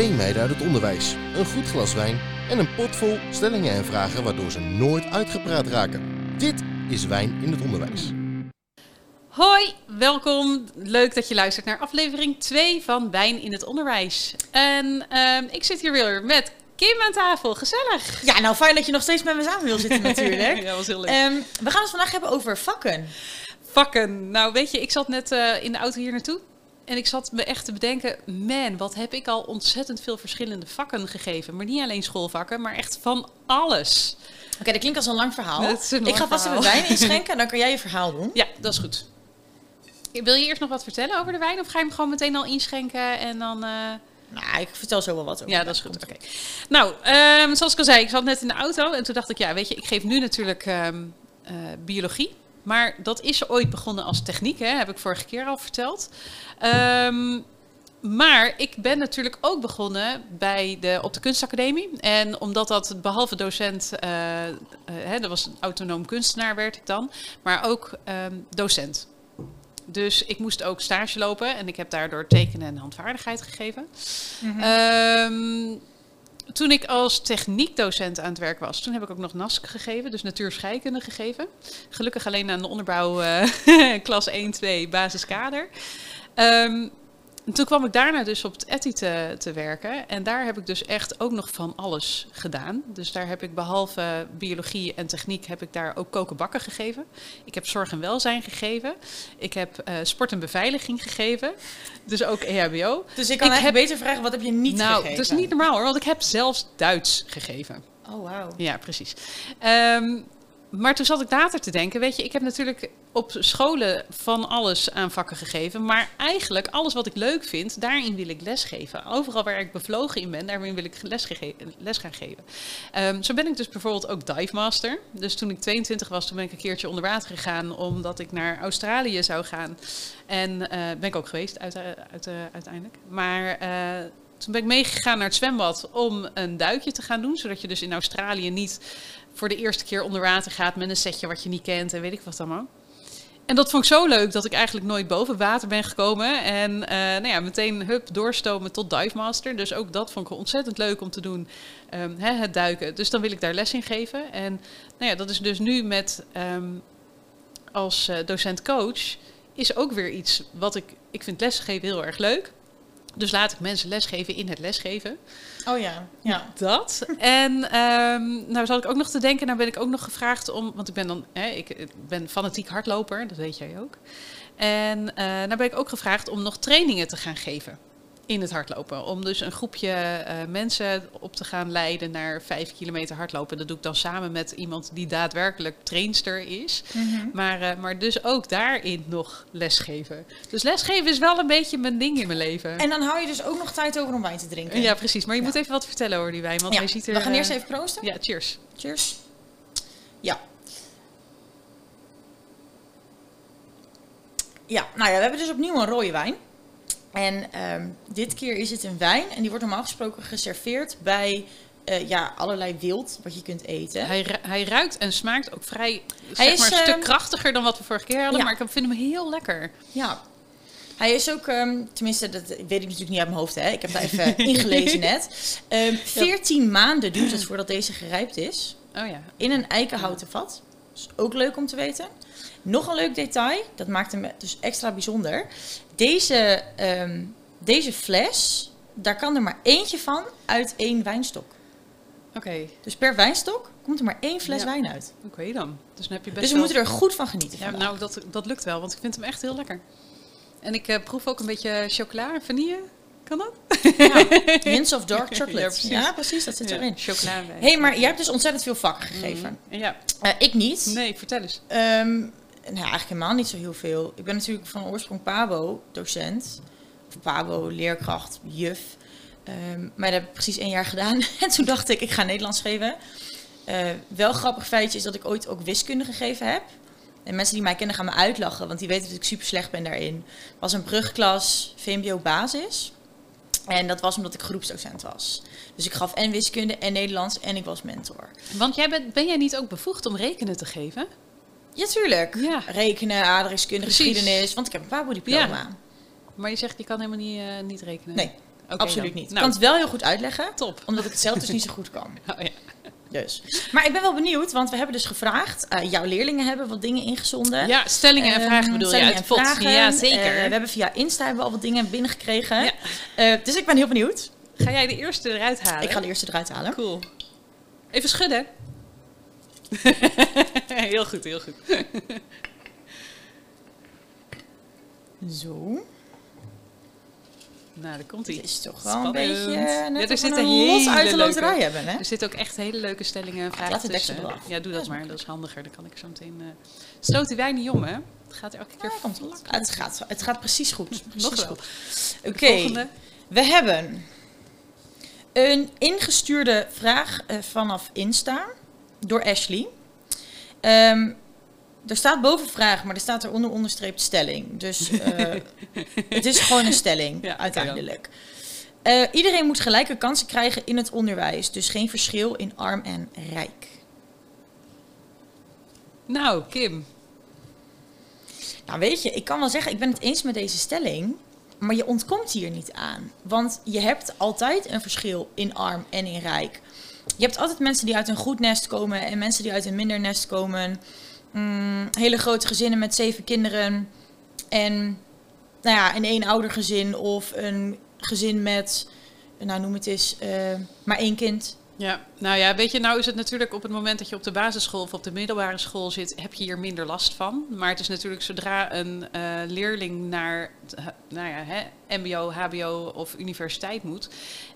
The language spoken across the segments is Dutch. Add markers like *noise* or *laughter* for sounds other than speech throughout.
Twee meiden uit het onderwijs, een goed glas wijn en een pot vol stellingen en vragen waardoor ze nooit uitgepraat raken. Dit is Wijn in het Onderwijs. Hoi, welkom. Leuk dat je luistert naar aflevering 2 van Wijn in het Onderwijs. En ehm, ik zit hier weer met Kim aan tafel. Gezellig. Ja, nou fijn dat je nog steeds met me samen wil zitten natuurlijk. *laughs* ja, was heel leuk. Ehm, we gaan het vandaag hebben over vakken. Vakken. Nou, weet je, ik zat net eh, in de auto hier naartoe. En ik zat me echt te bedenken, man, wat heb ik al ontzettend veel verschillende vakken gegeven. Maar niet alleen schoolvakken, maar echt van alles. Oké, dat klinkt als een lang verhaal. Ik ga vast even wijn *laughs* inschenken en dan kan jij je verhaal doen. Ja, dat is goed. Wil je eerst nog wat vertellen over de wijn? Of ga je hem gewoon meteen al inschenken en dan... eh, Nou, ik vertel zo wel wat over. Ja, dat is goed. Oké. Nou, ehm, zoals ik al zei, ik zat net in de auto en toen dacht ik, ja, weet je, ik geef nu natuurlijk ehm, eh, biologie. Maar dat is ooit begonnen als techniek, hè, heb ik vorige keer al verteld. Ehm, maar ik ben natuurlijk ook begonnen bij de, op de kunstacademie. En omdat dat behalve docent, eh, eh, hè, dat was een autonoom kunstenaar werd ik dan, maar ook ehm, docent. Dus ik moest ook stage lopen en ik heb daardoor tekenen en handvaardigheid gegeven. Ehm, toen ik als techniekdocent aan het werk was, toen heb ik ook nog NASC gegeven, dus natuurscheikunde gegeven. Gelukkig alleen aan de onderbouw eh, *laughs* klas 1, 2, basiskader. Ehm, en toen kwam ik daarna dus op het ETI te, te werken. En daar heb ik dus echt ook nog van alles gedaan. Dus daar heb ik behalve biologie en techniek, heb ik daar ook koken bakken gegeven. Ik heb zorg en welzijn gegeven. Ik heb eh, sport en beveiliging gegeven. Dus ook EHBO. Dus ik kan Ik heb- beter vragen, wat heb je niet nou, gegeven? dat is niet normaal hoor, want ik heb zelfs Duits gegeven. Oh, wauw. Ja, precies. Ehm, maar toen zat ik later te denken, weet je, ik heb natuurlijk op scholen van alles aan vakken gegeven. Maar eigenlijk alles wat ik leuk vind, daarin wil ik lesgeven. Overal waar ik bevlogen in ben, daarin wil ik les, les gaan geven. Ehm, zo ben ik dus bijvoorbeeld ook dive master. Dus toen ik 22 was, toen ben ik een keertje onder water gegaan, omdat ik naar Australië zou gaan. En eh, ben ik ook geweest uit, uit, eh, uiteindelijk. Maar eh, toen ben ik meegegaan naar het zwembad om een duikje te gaan doen. Zodat je dus in Australië niet voor de eerste keer onder water gaat met een setje wat je niet kent en weet ik wat allemaal. En dat vond ik zo leuk dat ik eigenlijk nooit boven water ben gekomen. En eh, nou ja, meteen hup, doorstomen tot dive master. Dus ook dat vond ik ontzettend leuk om te doen, ehm, hè, het duiken. Dus dan wil ik daar les in geven. En nou ja, dat is dus nu met ehm, als eh, docent-coach is ook weer iets wat ik... Ik vind lesgeven heel erg leuk. Dus laat ik mensen lesgeven in het lesgeven. Oh ja, ja. Dat. En ehm, nou zat ik ook nog te denken, nou ben ik ook nog gevraagd om, want ik ben dan, hè, ik ben fanatiek hardloper, dat weet jij ook. En eh nou ben ik ook gevraagd om nog trainingen te gaan geven in het hardlopen. Om dus een groepje eh, mensen op te gaan leiden naar vijf kilometer hardlopen. Dat doe ik dan samen met iemand die daadwerkelijk trainster is. Mhm. Maar, eh, maar dus ook daarin nog lesgeven. Dus lesgeven is wel een beetje mijn ding in mijn leven. En dan hou je dus ook nog tijd over om wijn te drinken. ja, precies. Maar je Ja. moet even wat vertellen over die wijn. Want Ja, hij ziet er... we gaan eerst even proosten. Ja, cheers. Cheers. Ja. Ja, nou ja, we hebben dus opnieuw een rode wijn. En ehm, dit keer is het een wijn en die wordt normaal gesproken geserveerd bij eh, ja, allerlei wild wat je kunt eten. Hij, hij ruikt en smaakt ook vrij Hij zeg is, maar, een stuk ehm, krachtiger dan wat we vorige keer hadden. ja. Maar ik vind hem heel lekker. Ja. Hij is ook, ehm, tenminste, dat weet ik natuurlijk niet uit mijn hoofd, hè. Ik heb daar even *laughs* ingelezen net. Ehm 14 maanden duurt het voordat deze gerijpt is. Oh ja. in een eikenhouten vat. Dat is ook leuk om te weten. Nog een leuk detail, dat maakt hem dus extra bijzonder. Deze, ehm, deze fles, daar kan er maar eentje van uit één wijnstok. Oké, Dus per wijnstok komt er maar één fles Ja. wijn uit. oké dan. Dus dan heb je best Dus we wel... moeten er goed van genieten. Ja, vandaag. nou, dat, dat lukt wel, want ik vind hem echt heel lekker. En ik eh, proef ook een beetje chocola en vanille. Kan dat? Ja, *laughs* hints of dark Ja, chocolate. precies. Ja, precies, dat zit erin. chocola. Hé, hey, maar jij hebt dus ontzettend veel vakken gegeven. Mm, Ja. Eh, ik niet. Nee, vertel eens. Ehm, nou, eigenlijk helemaal niet zo heel veel. Ik ben natuurlijk van oorsprong PABO-docent. Of PABO-leerkracht, juf. Ehm, maar dat heb ik precies één jaar gedaan. *laughs* En toen dacht ik, ik ga Nederlands geven. Eh, wel grappig feitje is dat ik ooit ook wiskunde gegeven heb. En mensen die mij kennen gaan me uitlachen, want die weten dat ik super slecht ben daarin. was een brugklas VMBO basis. En dat was omdat ik groepsdocent was. Dus ik gaf en wiskunde en Nederlands en ik was mentor. Want jij bent, ben jij niet ook bevoegd om rekenen te geven? Ja, tuurlijk. Ja. Rekenen, aardrijkskunde, geschiedenis. Want ik heb een PABO-diploma. Maar je zegt, je kan helemaal niet, eh, niet rekenen. Nee. Absoluut dan. niet. Ik Nou, kan het wel heel goed uitleggen, top. omdat ik het zelf dus niet zo *laughs* goed kan. Oh, ja. Dus. Maar ik ben wel benieuwd, want we hebben dus gevraagd. eh, jouw leerlingen hebben wat dingen ingezonden. ja, stellingen en vragen Ehm, bedoel je uit en pot. vragen. Ja, Eh, zeker. we hebben via Insta hebben we al wat dingen binnengekregen. Ja. Eh, dus ik ben heel benieuwd. Ga jij de eerste eruit halen? Ik ga de eerste eruit halen. Cool. Even schudden. *laughs* heel goed, heel goed. *laughs* Zo. Nou, daar komt Het hij. is toch wel een beetje Ja, net er of we zitten een los uit de leuke- loterij hebben, hè? Er zitten ook echt hele leuke stellingen en vragen Laat het tussen. Ja, doe Dat maar. Dat is handiger. Dan kan ik zo meteen... eh Sloot die wijn niet om, hè? Het gaat elke keer goed. Het gaat, het gaat precies goed. *laughs* Precies Nog wel. Oké, we hebben een ingestuurde vraag eh, vanaf Insta door Ashley. Ehm, er staat boven vraag, maar er staat er onder onderstreept stelling. Dus eh, *laughs* het is gewoon een stelling Ja, uiteindelijk. Eh, iedereen moet gelijke kansen krijgen in het onderwijs. Dus geen verschil in arm en rijk. Nou, Kim. Nou, weet je, ik kan wel zeggen, ik ben het eens met deze stelling. Maar je ontkomt hier niet aan. Want je hebt altijd een verschil in arm en in rijk. Je hebt altijd mensen die uit een goed nest komen en mensen die uit een minder nest komen. Mm, hele grote gezinnen met zeven kinderen. En nou ja, een gezin of een gezin met, nou noem het eens, eh, maar één kind. Ja, nou ja, weet je, nou is het natuurlijk op het moment dat je op de basisschool of op de middelbare school zit, heb je hier minder last van. Maar het is natuurlijk zodra een eh, leerling naar, nou ja, hè, MBO, HBO of universiteit moet.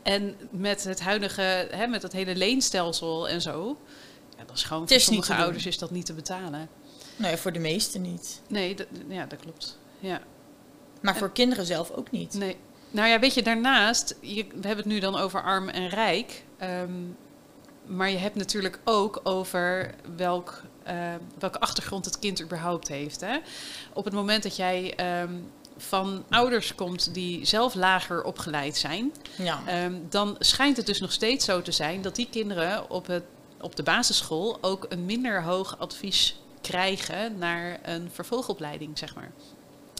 En met het huidige, hè, met dat hele leenstelsel en zo. Ja, dat is gewoon voor is sommige ouders is dat niet te betalen. Nou ja, voor de meesten niet. Nee, ja, dat klopt. Ja. Maar voor kinderen zelf ook niet. Nee. Nou ja, weet je, daarnaast, je, we hebben het nu dan over arm en rijk. Ehm, maar je hebt natuurlijk ook over welk, eh, welke achtergrond het kind überhaupt heeft. Hè? Op het moment dat jij ehm, van ouders komt die zelf lager opgeleid zijn, Ja. ehm, dan schijnt het dus nog steeds zo te zijn dat die kinderen op, het, op de basisschool ook een minder hoog advies krijgen naar een vervolgopleiding, zeg maar.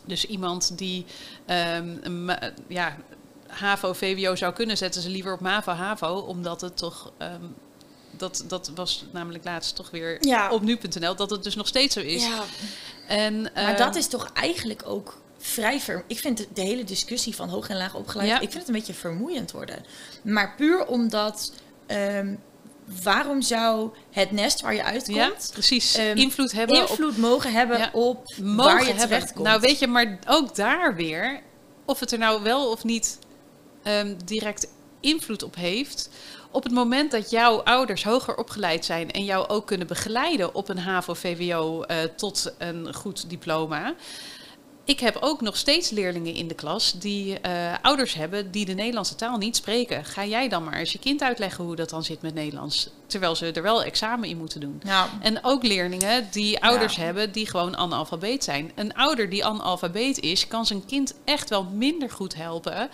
Dus iemand die ehm, ja, HAVO, VWO zou kunnen, zetten ze liever op MAVO, HAVO, omdat het toch... ehm, dat, dat was namelijk laatst toch weer Ja. op nu.nl, dat het dus nog steeds zo is. ja, En, Maar ehm, dat is toch eigenlijk ook vrij ver... Ik vind de, hele discussie van hoog en laag opgeleid... Ja. ik vind het een beetje vermoeiend worden. Maar puur omdat... ehm, waarom zou het nest waar je uitkomt... ja, precies. invloed hebben op invloed mogen hebben Ja. op mogen waar je terechtkomt? Nou, weet je, maar ook daar weer, of het er nou wel of niet ehm, direct invloed op heeft. Op het moment dat jouw ouders hoger opgeleid zijn en jou ook kunnen begeleiden op een HAVO-VWO eh, tot een goed diploma. Ik heb ook nog steeds leerlingen in de klas die eh, ouders hebben die de Nederlandse taal niet spreken. Ga jij dan maar eens je kind uitleggen hoe dat dan zit met Nederlands, terwijl ze er wel examen in moeten doen. Nou, En ook leerlingen die ouders Ja. hebben die gewoon analfabeet zijn. Een ouder die analfabeet is, kan zijn kind echt wel minder goed helpen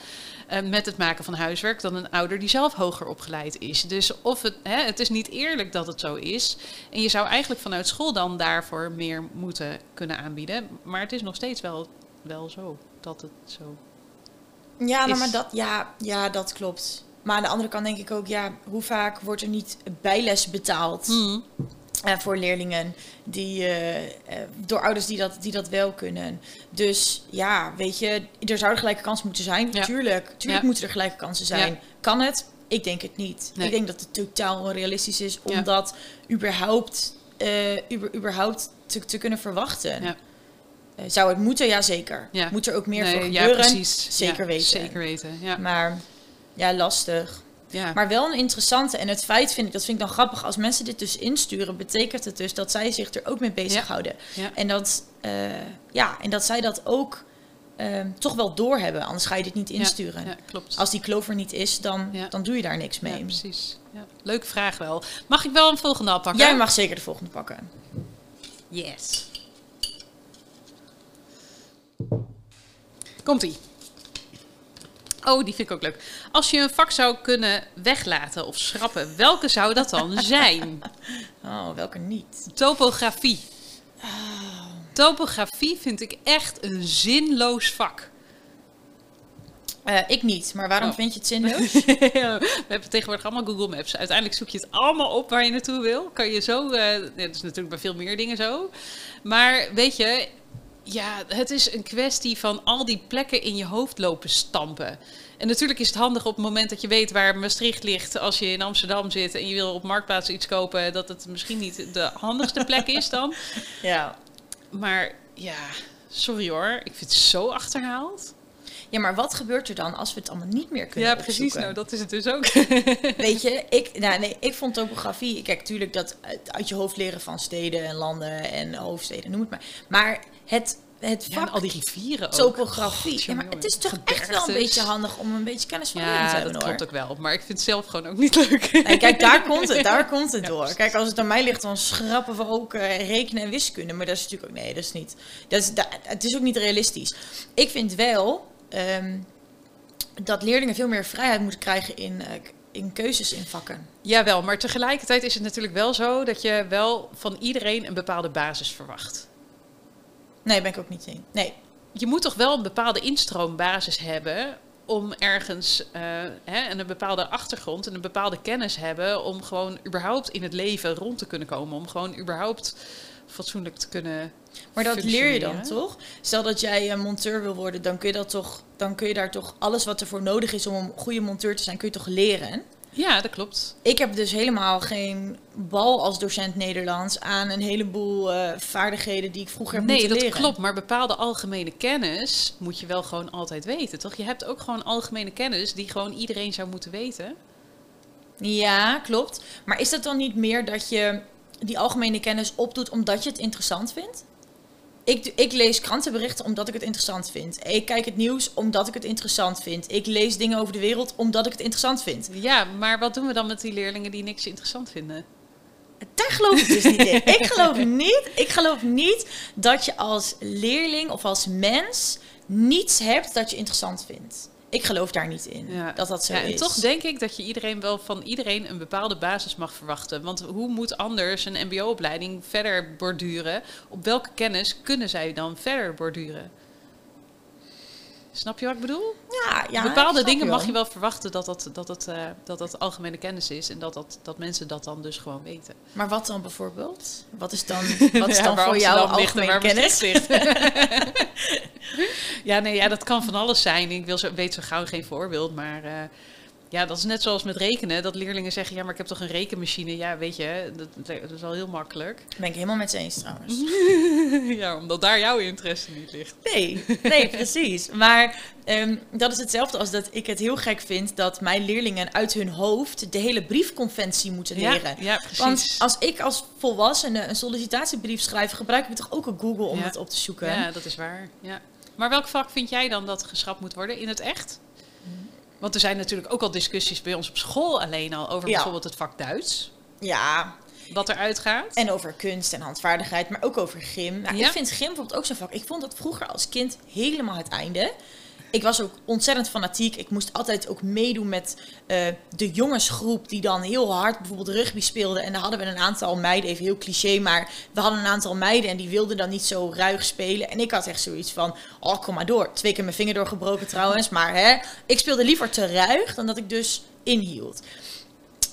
met het maken van huiswerk dan een ouder die zelf hoger opgeleid is. Dus of het, hè, het is niet eerlijk dat het zo is. En je zou eigenlijk vanuit school dan daarvoor meer moeten kunnen aanbieden. Maar het is nog steeds wel, wel zo dat het zo. ja, nou, maar dat, ja, ja, dat klopt. Maar aan de andere kant denk ik ook... Ja, hoe vaak wordt er niet bijles betaald... Hmm. Eh, voor leerlingen die, eh, eh, door ouders die dat, die dat wel kunnen. Dus ja, weet je, er zouden gelijke kansen moeten zijn. Ja. Tuurlijk, tuurlijk Ja. moeten er gelijke kansen zijn. Ja. Kan het? Ik denk het niet. Nee. Ik denk dat het totaal onrealistisch is om dat überhaupt, uber, überhaupt te, te kunnen verwachten. Ja. Zou het moeten? Jazeker. Ja. Moet er ook meer Nee, voor ja, gebeuren? precies. Zeker Ja, weten. Zeker weten, ja. Maar ja, lastig. Ja. Maar wel een interessante. En het feit vind ik, dat vind ik dan grappig. Als mensen dit dus insturen, betekent het dus dat zij zich er ook mee bezighouden. Ja. En dat, eh, ja, en dat zij dat ook ehm, toch wel doorhebben. Anders ga je dit niet insturen. Ja, klopt. Als die clover niet is, dan, dan doe je daar niks mee. Ja, precies. Ja. Leuke vraag wel. Mag ik wel een volgende al pakken? Jij mag zeker de volgende pakken. Yes. Komt-ie. Oh, die vind ik ook leuk. Als je een vak zou kunnen weglaten of schrappen, welke zou dat dan *laughs* zijn? Oh, welke niet? Topografie. Topografie vind ik echt een zinloos vak. Eh, ik niet, maar waarom Oh. vind je het *laughs* zinloos? we hebben tegenwoordig allemaal Google Maps. Uiteindelijk zoek je het allemaal op waar je naartoe wil. Kan je zo, eh dat is natuurlijk bij veel meer dingen zo. Maar weet je, ja, het is een kwestie van al die plekken in je hoofd lopen stampen. En natuurlijk is het handig op het moment dat je weet waar Maastricht ligt. Als je in Amsterdam zit en je wil op Marktplaats iets kopen, dat het misschien niet de handigste plek is dan. *laughs* ja. Maar ja, sorry hoor, ik vind het zo achterhaald. ja, maar wat gebeurt er dan als we het allemaal niet meer kunnen Ja, precies. opzoeken? Nou, dat is het dus ook. *laughs* Weet je, ik, nou, nee, ik vond topografie... Kijk, natuurlijk dat uit je hoofd leren van steden en landen en hoofdsteden, noem het maar. Maar het, het Ja, vak al die rivieren ook. topografie... God, ja, maar het is toch echt wel een beetje handig om een beetje kennis van leren te Ja, hebben, dat hoor. klopt ook wel. Maar ik vind het zelf gewoon ook niet leuk. Nee, kijk, daar komt het, daar *laughs* komt het Ja, door. precies. Kijk, als het aan mij ligt, dan schrappen we ook eh, rekenen en wiskunde. Maar dat is natuurlijk ook, nee, dat is niet. Dat is, dat, het is ook niet realistisch. Ik vind wel ehm, dat leerlingen veel meer vrijheid moeten krijgen in, eh, in keuzes in vakken. Jawel, maar tegelijkertijd is het natuurlijk wel zo dat je wel van iedereen een bepaalde basis verwacht. Nee, ben ik ook niet in. Nee. Je moet toch wel een bepaalde instroombasis hebben om ergens eh, hè, en een bepaalde achtergrond en een bepaalde kennis hebben om gewoon überhaupt in het leven rond te kunnen komen. Om gewoon überhaupt fatsoenlijk te kunnen. Maar dat leer je dan toch? Stel dat jij een monteur wil worden, dan kun je dat toch, dan kun je daar toch alles wat ervoor nodig is om een goede monteur te zijn, kun je toch leren. Ja, dat klopt. Ik heb dus helemaal geen bal als docent Nederlands aan een heleboel eh, vaardigheden die ik vroeger heb Nee, moeten dat leren. klopt. Maar bepaalde algemene kennis moet je wel gewoon altijd weten, toch? Je hebt ook gewoon algemene kennis die gewoon iedereen zou moeten weten. Ja, klopt. Maar is dat dan niet meer dat je die algemene kennis opdoet omdat je het interessant vindt? Ik, ik lees krantenberichten omdat ik het interessant vind. Ik kijk het nieuws omdat ik het interessant vind. Ik lees dingen over de wereld omdat ik het interessant vind. Ja, maar wat doen we dan met die leerlingen die niks interessant vinden? Daar geloof ik dus niet in. *laughs* Ik geloof niet, ik geloof niet dat je als leerling of als mens niets hebt dat je interessant vindt. Ik geloof daar niet in, Ja. dat dat zo ja, en is. toch denk ik dat je iedereen wel van iedereen een bepaalde basis mag verwachten. Want hoe moet anders een mbo-opleiding verder borduren? Op welke kennis kunnen zij dan verder borduren? Snap je wat ik bedoel? ja, ja, Bepaalde dingen mag je wel verwachten dat dat, dat, dat, eh, dat dat algemene kennis is. En dat, dat, dat mensen dat dan dus gewoon weten. Maar wat dan bijvoorbeeld? Wat is dan, *laughs* wat is Ja, dan voor jou waar kennis? *laughs* *laughs* Ja, nee, ja, dat kan van alles zijn. Ik wil zo, weet zo gauw geen voorbeeld, maar eh, ja, dat is net zoals met rekenen. Dat leerlingen zeggen, ja, maar ik heb toch een rekenmachine. Ja, weet je, dat, dat is wel heel makkelijk. Ben ik helemaal met ze eens trouwens. *laughs* ja, omdat daar jouw interesse niet ligt. Nee, nee, precies. Maar ehm, dat is hetzelfde als dat ik het heel gek vind dat mijn leerlingen uit hun hoofd de hele briefconventie moeten leren. Ja, ja, precies. Want als ik als volwassene een sollicitatiebrief schrijf, gebruik ik toch ook een Google om Ja. het op te zoeken. Ja, dat is waar. Ja. Maar welk vak vind jij dan dat geschrapt moet worden in het echt? Want er zijn natuurlijk ook al discussies bij ons op school alleen al over Ja. bijvoorbeeld het vak Duits. Ja, Wat eruit gaat. en over kunst en handvaardigheid, maar ook over gym. Nou, Ja. Ik vind gym bijvoorbeeld ook zo'n vak. Ik vond dat vroeger als kind helemaal het einde. Ik was ook ontzettend fanatiek. Ik moest altijd ook meedoen met eh, de jongensgroep die dan heel hard bijvoorbeeld rugby speelde. En daar hadden we een aantal meiden, even heel cliché, maar we hadden een aantal meiden en die wilden dan niet zo ruig spelen. En ik had echt zoiets van, oh kom maar door. Twee keer mijn vinger doorgebroken trouwens, maar hè, ik speelde liever te ruig dan dat ik dus inhield.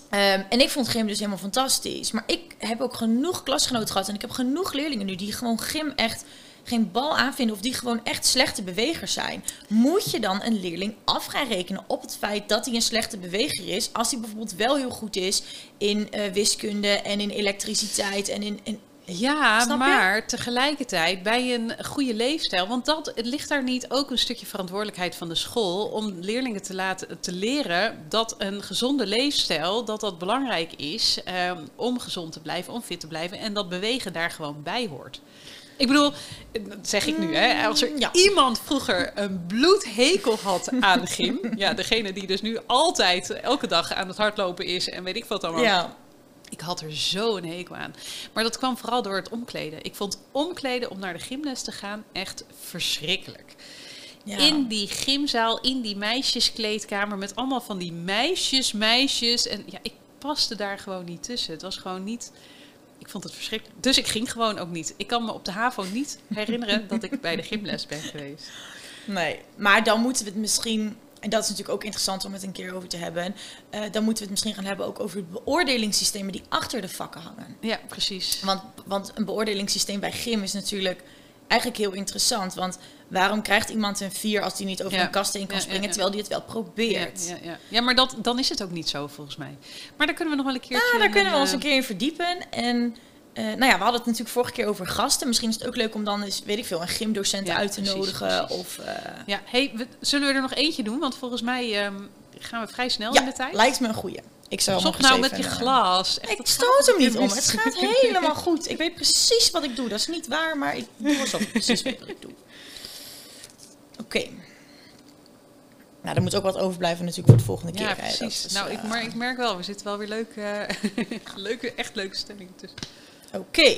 Ehm, en ik vond gym dus helemaal fantastisch. Maar ik heb ook genoeg klasgenoten gehad. En ik heb genoeg leerlingen nu die gewoon gym echt geen bal aanvinden. Of die gewoon echt slechte bewegers zijn. Moet je dan een leerling af gaan rekenen op het feit dat hij een slechte beweger is. Als hij bijvoorbeeld wel heel goed is in eh, wiskunde en in elektriciteit en in... in Ja, maar tegelijkertijd bij een goede leefstijl. Want dat, het ligt daar niet ook een stukje verantwoordelijkheid van de school om leerlingen te laten te leren dat een gezonde leefstijl dat dat belangrijk is ehm, om gezond te blijven, om fit te blijven en dat bewegen daar gewoon bij hoort. Ik bedoel, dat zeg ik nu, hè, als er ja. iemand vroeger een bloedhekel had aan gym, *laughs* ja, degene die dus nu altijd elke dag aan het hardlopen is en weet ik wat allemaal. ja. Ik had er zo een hekel aan. Maar dat kwam vooral door het omkleden. Ik vond omkleden om naar de gymles te gaan echt verschrikkelijk. Ja. In die gymzaal, in die meisjeskleedkamer met allemaal van die meisjes, meisjes. En ja, ik paste daar gewoon niet tussen. Het was gewoon niet. Ik vond het verschrikkelijk. Dus ik ging gewoon ook niet. Ik kan me op de HAVO niet herinneren dat ik bij de gymles ben geweest. Nee, maar dan moeten we het misschien en dat is natuurlijk ook interessant om het een keer over te hebben. Eh, dan moeten we het misschien gaan hebben ook over de beoordelingssystemen die achter de vakken hangen. Ja, precies. Want, want een beoordelingssysteem bij gym is natuurlijk eigenlijk heel interessant. Want waarom krijgt iemand een 4 als die niet over Ja. een kast heen kan ja, springen, ja. terwijl die het wel probeert? Ja, ja, ja. ja maar dat, dan is het ook niet zo volgens mij. Maar daar kunnen we nog wel een keertje... Ja, daar kunnen we een, ons eh, een keer in verdiepen. En eh, nou ja, we hadden het natuurlijk vorige keer over gasten. Misschien is het ook leuk om dan eens, weet ik veel, een gymdocent uit te precies, nodigen. precies. Of, eh, Ja, hey, we, zullen we er nog eentje doen? Want volgens mij ehm, gaan we vrij snel in de tijd. lijkt me een goeie. Ik zou Stop nou met hebben. glas. Echt, Ik stoot hem niet om. Het gaat *laughs* helemaal goed. Ik weet precies wat ik doe. Dat is niet waar, maar ik doe alsof ik precies weet wat ik doe. Oké. Nou, er moet ook wat overblijven natuurlijk voor de volgende keer. Ja, precies. is, nou, ik, eh, maar ik merk wel, we zitten wel weer leuk, eh, *laughs* leuke, echt leuke stellingen tussen. Oké.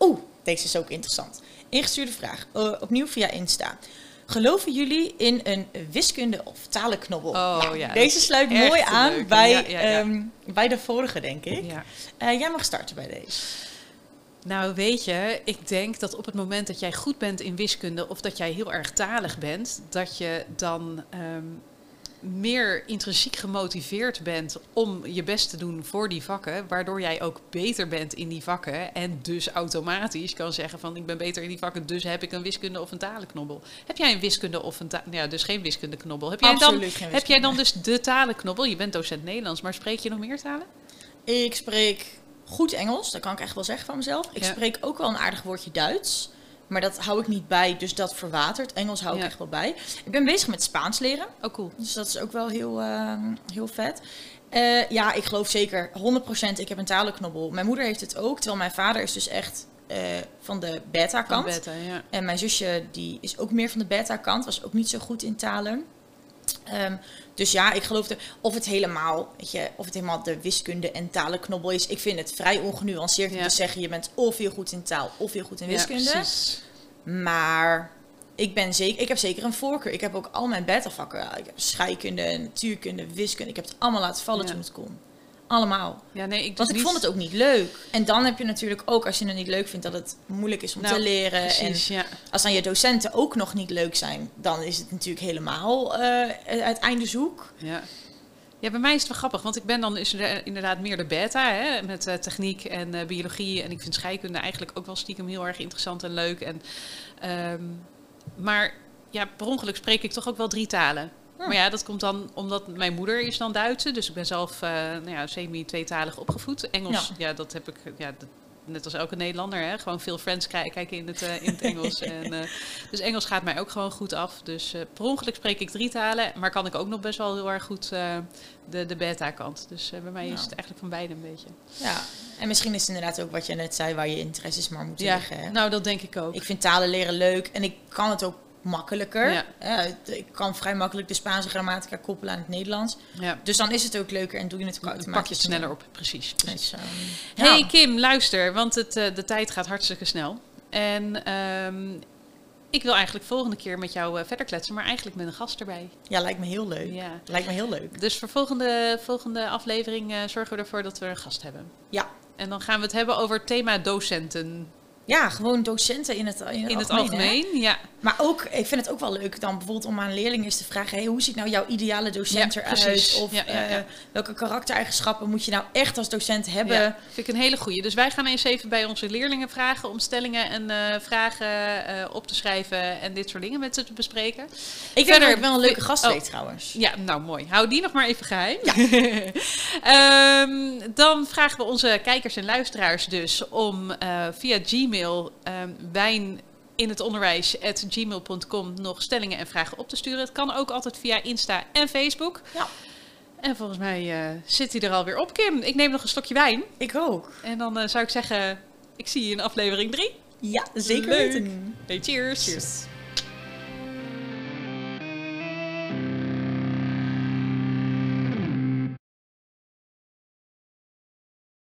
Oeh, deze is ook interessant. Ingestuurde vraag, eh, opnieuw via Insta. Geloven jullie in een wiskunde- of talenknobbel? Oh, Nou, ja, deze sluit mooi aan bij, Ja, ja, ja. ehm, bij de vorige, denk ik. Ja. Eh, jij mag starten bij deze. Nou, weet je, ik denk dat op het moment dat jij goed bent in wiskunde of dat jij heel erg talig bent, dat je dan ehm, meer intrinsiek gemotiveerd bent om je best te doen voor die vakken, waardoor jij ook beter bent in die vakken en dus automatisch kan zeggen van ik ben beter in die vakken, dus heb ik een wiskunde of een talenknobbel. Heb jij een wiskunde of een taal, ja, dus geen wiskundeknobbel. Heb jij dan heb jij dan dus de talenknobbel? Je bent docent Nederlands, maar spreek je nog meer talen? Ik spreek goed Engels, dat kan ik echt wel zeggen van mezelf. Ik Ja. spreek ook wel een aardig woordje Duits. Maar dat hou ik niet bij, dus dat verwatert. Engels hou ik Ja. echt wel bij. Ik ben bezig met Spaans leren. Oh, cool. Dus dat is ook wel heel, ehm, heel vet. Eh, ja, ik geloof zeker 100% ik heb een talenknobbel. Mijn moeder heeft het ook, terwijl mijn vader is dus echt eh, van de beta-kant. beta, ja. En mijn zusje die is ook meer van de beta-kant, was ook niet zo goed in talen. Ehm, dus ja, ik geloof er, of het helemaal, weet je, of het helemaal de wiskunde en talenknobbel is. Ik vind het vrij ongenuanceerd om Ja. te zeggen, je bent of heel goed in taal of heel goed in wiskunde. Ja. Maar ik, ben zeker, ik heb zeker een voorkeur. Ik heb ook al mijn beta-vakken. ja, Ik heb scheikunde, natuurkunde, wiskunde. Ik heb het allemaal laten vallen Ja. toen het kon. Allemaal. Ja, nee, ik Want ik niet- vond het ook niet leuk. En dan heb je natuurlijk ook, als je het niet leuk vindt, dat het moeilijk is om Nou, te leren. Precies, En ja. als dan je docenten ook nog niet leuk zijn, dan is het natuurlijk helemaal eh het einde zoek. Ja. ja, bij mij is het wel grappig, want ik ben dan dus er- inderdaad meer de beta hè, met eh, techniek en eh, biologie. En ik vind scheikunde eigenlijk ook wel stiekem heel erg interessant en leuk. En, ehm, maar ja, per ongeluk spreek ik toch ook wel drie talen. Hm. Maar ja, dat komt dan omdat mijn moeder is dan Duitse. Dus ik ben zelf eh, nou ja, semi-tweetalig opgevoed. Engels, ja. dat heb ik, ja, dat, net als elke Nederlander, hè, gewoon veel Friends kij- kijken in het, eh, in het Engels. *laughs* en, eh, dus Engels gaat mij ook gewoon goed af. Dus eh, per ongeluk spreek ik drie talen, maar kan ik ook nog best wel heel erg goed de, de beta-kant. Dus bij mij is het eigenlijk van beide een beetje. Ja. En misschien is het inderdaad ook wat je net zei, waar je interesses maar moeten Ja, liggen. Hè? nou dat denk ik ook. Ik vind talen leren leuk en ik kan het ook makkelijker. Ja. Het- ik kan vrij makkelijk de Spaanse grammatica koppelen aan het Nederlands. ja. Dus dan is het ook leuker en doe je het ook Dan pak automatisch. je het sneller op, precies. precies. Dus, Hey. Kim, luister, want het, eh, de tijd gaat hartstikke snel. En ehm, ik wil eigenlijk volgende keer met jou eh, verder kletsen, maar eigenlijk met een gast erbij. ja, lijkt me heel leuk. Ja. Lijkt me heel leuk. Dus voor volgende, volgende aflevering eh, zorgen we ervoor dat we een gast hebben. Ja. En dan gaan we het hebben over het thema docenten Ja, gewoon docenten in het, in het in het algemeen. Ja, Maar ook, ik vind het ook wel leuk dan bijvoorbeeld om aan leerlingen eens te vragen: hey, hoe ziet nou jouw ideale docent Ja, eruit? Of Ja, ja, ja. eh, welke karaktereigenschappen moet je nou echt als docent hebben? vind ik een hele goeie. Dus wij gaan eens even bij onze leerlingen vragen om stellingen en eh, vragen eh, op te schrijven en dit soort dingen met ze te bespreken. Ik Verder- ik wel een leuke gast Oh. weet trouwens. Ja, nou mooi. Hou die nog maar even geheim. *laughs* Ehm, dan vragen we onze kijkers en luisteraars dus om via Gmail ehm, wijn in het onderwijs at gmail.com nog stellingen en vragen op te sturen. Het kan ook altijd via Insta en Facebook. Ja. En volgens mij eh, zit hij er alweer op, Kim. Ik neem nog een slokje wijn. Ik ook. En dan eh, zou ik zeggen, ik zie je in aflevering 3. Ja, zeker Leuk. weten. Hey, cheers. Cheers.